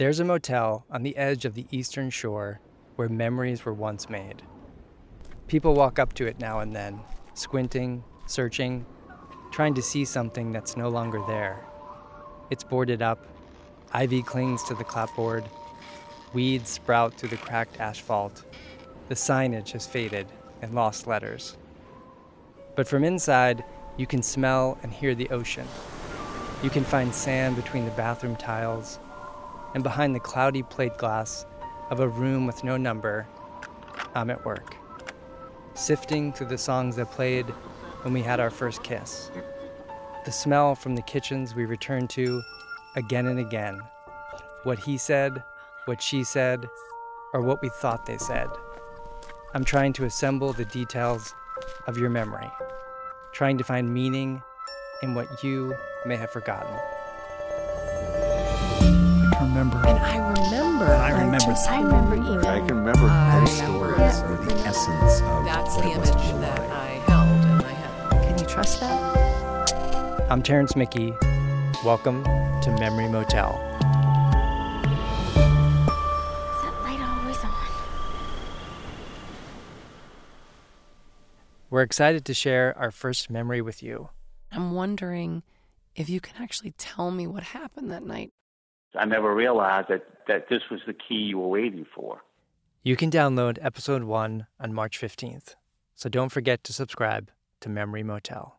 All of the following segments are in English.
There's a motel on the edge of the eastern shore where memories were once made. People walk up to it now and then, squinting, searching, trying to see something that's no longer there. It's boarded up, ivy clings to the clapboard, weeds sprout through the cracked asphalt. The signage has faded and lost letters. But from inside, you can smell and hear the ocean. You can find sand between the bathroom tiles, and behind the cloudy plate glass of a room with no number, I'm at work, sifting through the songs that played when we had our first kiss. The smell from the kitchens we returned to again and again. What he said, what she said, or what we thought they said. I'm trying to assemble the details of your memory, trying to find meaning in what you may have forgotten. I remember. And I remember. And I remember just- I remember even. I can remember I those remember. stories were the essence of That's what the it was image to be that. I held in my head. Can you trust that? I'm Terrence Mickey. Welcome to Memory Motel. Is that light always on? We're excited to share our first memory with you. I'm wondering if you can actually tell me what happened that night. I never realized that, that this was the key you were waiting for. You can download episode 1 on March 15th, so don't forget to subscribe to Memory Motel.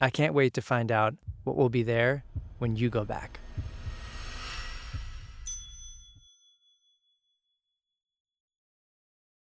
I can't wait to find out what will be there when you go back.